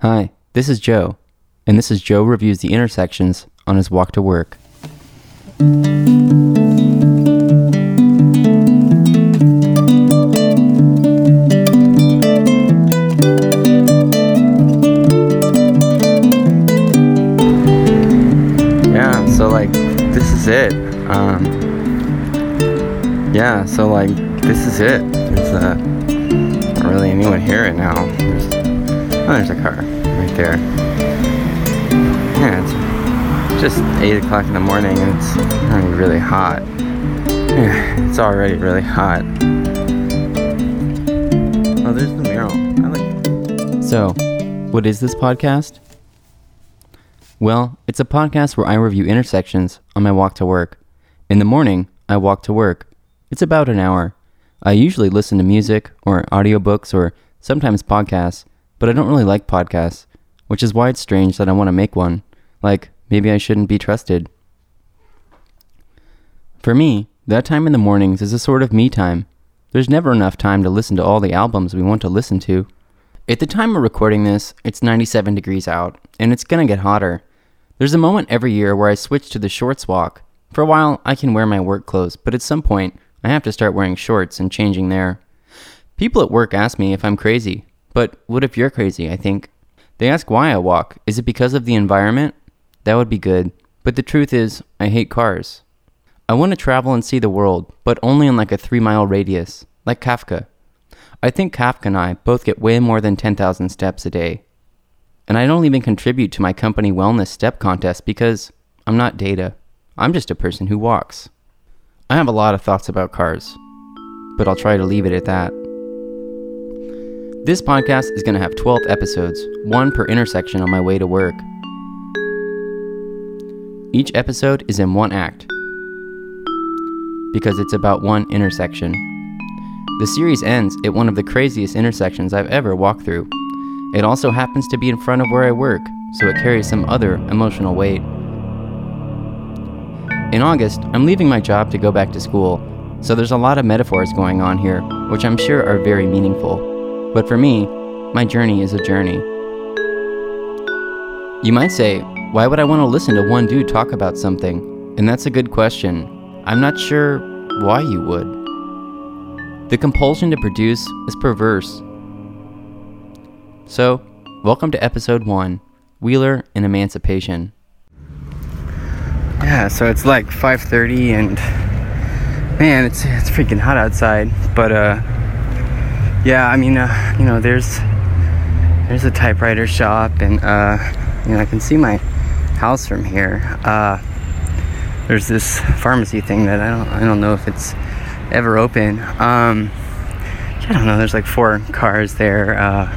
Hi, this is Joe, and this is Joe Reviews the Intersections on his walk to work. Yeah, so like, this is it. Um, yeah, so like, this is it. There's uh, not really anyone here right now. There's, oh, there's a car right there. Yeah, it's just 8 o'clock in the morning and it's really hot. Yeah, it's already really hot. Oh, there's the mural. I like So, what is this podcast? Well, it's a podcast where I review intersections on my walk to work. In the morning, I walk to work. It's about an hour. I usually listen to music or audiobooks or sometimes podcasts, but I don't really like podcasts, which is why it's strange that I want to make one. Like, maybe I shouldn't be trusted. For me, that time in the mornings is a sort of me time. There's never enough time to listen to all the albums we want to listen to. At the time of recording this, it's 97 degrees out, and it's gonna get hotter. There's a moment every year where I switch to the shorts walk. For a while, I can wear my work clothes, but at some point, I have to start wearing shorts and changing there. People at work ask me if I'm crazy, but what if you're crazy? I think. They ask why I walk. Is it because of the environment? That would be good, but the truth is, I hate cars. I want to travel and see the world, but only in like a three mile radius, like Kafka. I think Kafka and I both get way more than 10,000 steps a day. And I don't even contribute to my company wellness step contest because I'm not data. I'm just a person who walks. I have a lot of thoughts about cars, but I'll try to leave it at that. This podcast is going to have 12 episodes, one per intersection on my way to work. Each episode is in one act because it's about one intersection. The series ends at one of the craziest intersections I've ever walked through. It also happens to be in front of where I work, so it carries some other emotional weight. In August, I'm leaving my job to go back to school, so there's a lot of metaphors going on here, which I'm sure are very meaningful. But for me, my journey is a journey. You might say, why would I want to listen to one dude talk about something? And that's a good question. I'm not sure why you would. The compulsion to produce is perverse. So, welcome to episode 1 Wheeler and Emancipation. Yeah, so it's like 5:30 and man, it's it's freaking hot outside, but uh yeah, I mean, uh, you know, there's there's a typewriter shop and uh you know, I can see my house from here. Uh there's this pharmacy thing that I don't I don't know if it's ever open. Um, I don't know. There's like four cars there. Uh,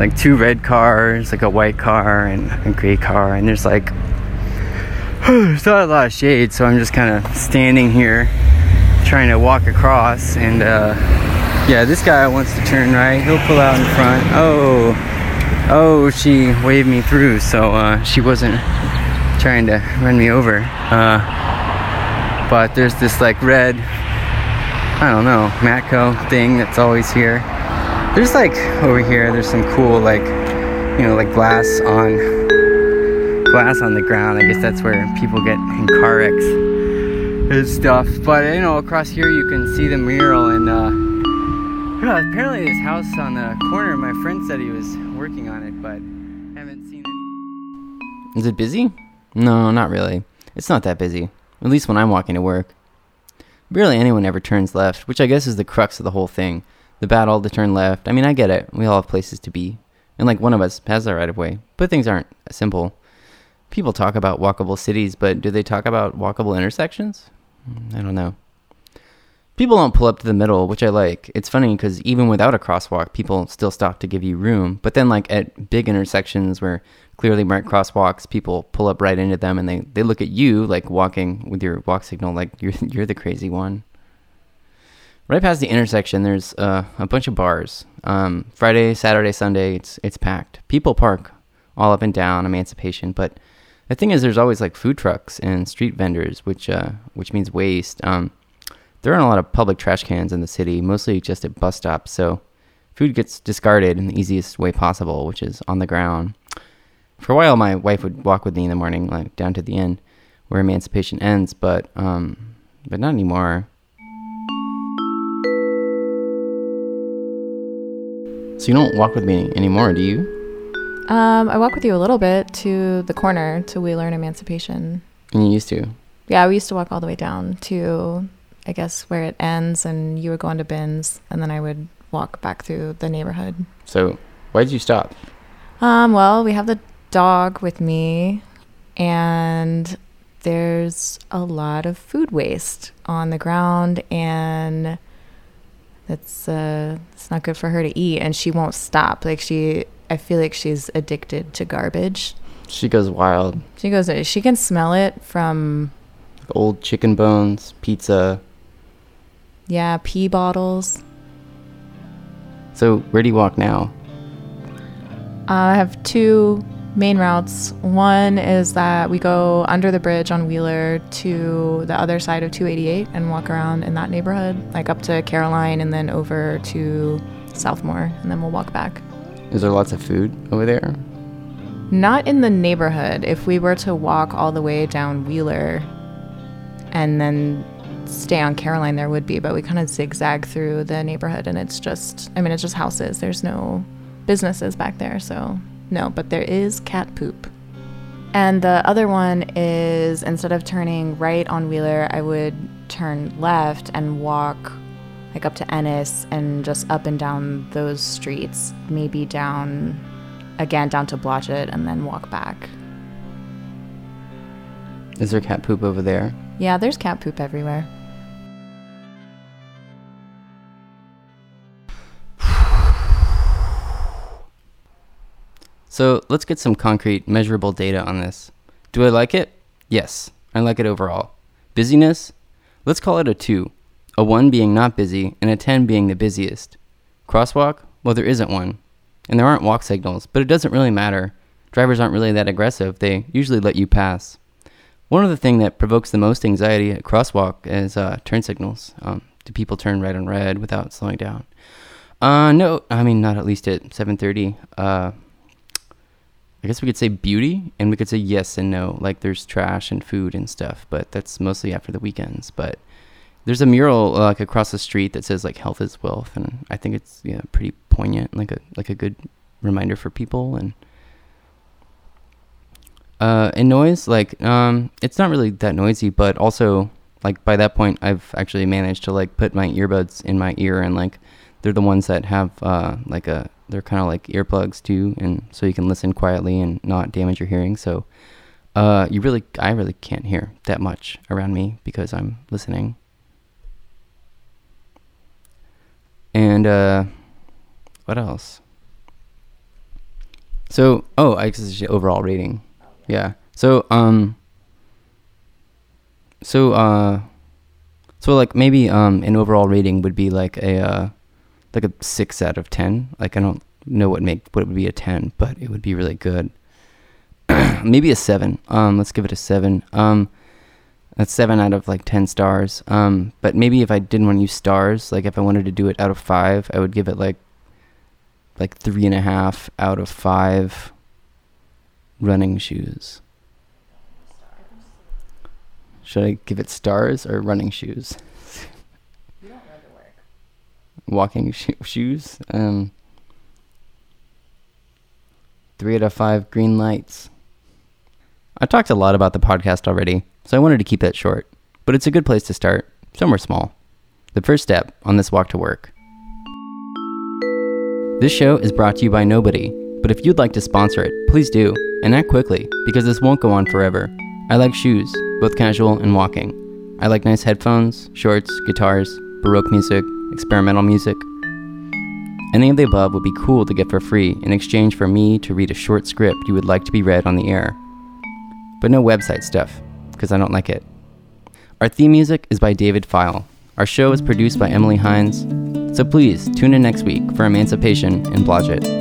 like two red cars, like a white car and a gray car, and there's like there's not a lot of shade, so I'm just kind of standing here trying to walk across. And uh, yeah, this guy wants to turn right. He'll pull out in front. Oh, oh, she waved me through, so uh, she wasn't trying to run me over. Uh, but there's this like red, I don't know, Matco thing that's always here. There's like over here, there's some cool like, you know, like glass on glass on the ground. I guess that's where people get in car wrecks and stuff. But you know, across here you can see the mural and uh, yeah, apparently this house on the corner. My friend said he was working on it, but haven't seen any. Is it busy? No, not really. It's not that busy. At least when I'm walking to work. Barely anyone ever turns left, which I guess is the crux of the whole thing. The battle to turn left. I mean, I get it. We all have places to be. And like one of us has the right of way. But things aren't simple. People talk about walkable cities, but do they talk about walkable intersections? I don't know. People don't pull up to the middle, which I like. It's funny because even without a crosswalk, people still stop to give you room. But then, like at big intersections where clearly marked crosswalks, people pull up right into them and they, they look at you like walking with your walk signal like you're you're the crazy one. Right past the intersection, there's uh, a bunch of bars. Um, Friday, Saturday, Sunday, it's it's packed. People park all up and down Emancipation, but the thing is, there's always like food trucks and street vendors, which uh, which means waste. Um, there aren't a lot of public trash cans in the city, mostly just at bus stops. So food gets discarded in the easiest way possible, which is on the ground. For a while, my wife would walk with me in the morning, like down to the end where emancipation ends, but um, but not anymore. So you don't walk with me anymore, do you? Um, I walk with you a little bit to the corner to Wheeler and Emancipation. And you used to. Yeah, we used to walk all the way down to, I guess, where it ends, and you would go into bins, and then I would walk back through the neighborhood. So why did you stop? Um, well, we have the dog with me, and there's a lot of food waste on the ground, and it's uh, it's not good for her to eat, and she won't stop. Like she I feel like she's addicted to garbage. She goes wild. She goes. She can smell it from old chicken bones, pizza. Yeah, pee bottles. So where do you walk now? Uh, I have two main routes. One is that we go under the bridge on Wheeler to the other side of 288 and walk around in that neighborhood, like up to Caroline and then over to Southmore, and then we'll walk back. Is there lots of food over there? Not in the neighborhood. If we were to walk all the way down Wheeler and then stay on Caroline, there would be, but we kind of zigzag through the neighborhood and it's just, I mean, it's just houses. There's no businesses back there. So, no, but there is cat poop. And the other one is instead of turning right on Wheeler, I would turn left and walk like up to Ennis and just up and down those streets, maybe down again down to Blodgett and then walk back. Is there cat poop over there? Yeah, there's cat poop everywhere. So let's get some concrete, measurable data on this. Do I like it? Yes, I like it overall. Busyness? Let's call it a 2 a 1 being not busy, and a 10 being the busiest. Crosswalk? Well, there isn't one. And there aren't walk signals, but it doesn't really matter. Drivers aren't really that aggressive, they usually let you pass. One of the things that provokes the most anxiety at crosswalk is uh, turn signals. Um, do people turn red on red without slowing down? Uh, no, I mean not at least at 7:30. Uh, I guess we could say beauty, and we could say yes and no. Like there's trash and food and stuff, but that's mostly after the weekends. But there's a mural uh, like across the street that says like health is wealth and i think it's yeah pretty poignant like a like a good reminder for people and uh and noise like um it's not really that noisy but also like by that point i've actually managed to like put my earbuds in my ear and like they're the ones that have uh like a they're kind of like earplugs too and so you can listen quietly and not damage your hearing so uh you really i really can't hear that much around me because i'm listening And uh, what else? So, oh, I guess overall rating. Yeah. So, um, so, uh, so like maybe um an overall rating would be like a uh, like a six out of ten. Like I don't know what make what would be a ten, but it would be really good. maybe a seven. Um, let's give it a seven. Um, that's seven out of like 10 stars. Um, but maybe if I didn't want to use stars, like if I wanted to do it out of five, I would give it like like three and a half out of five running shoes. Should I give it stars or running shoes? Walking sh- shoes. Um, three out of five green lights. I talked a lot about the podcast already, so I wanted to keep that short. But it's a good place to start, somewhere small. The first step on this walk to work. This show is brought to you by nobody, but if you'd like to sponsor it, please do, and act quickly, because this won't go on forever. I like shoes, both casual and walking. I like nice headphones, shorts, guitars, Baroque music, experimental music. Any of the above would be cool to get for free in exchange for me to read a short script you would like to be read on the air but no website stuff, because I don't like it. Our theme music is by David File. Our show is produced by Emily Hines. So please tune in next week for Emancipation and Blodgett.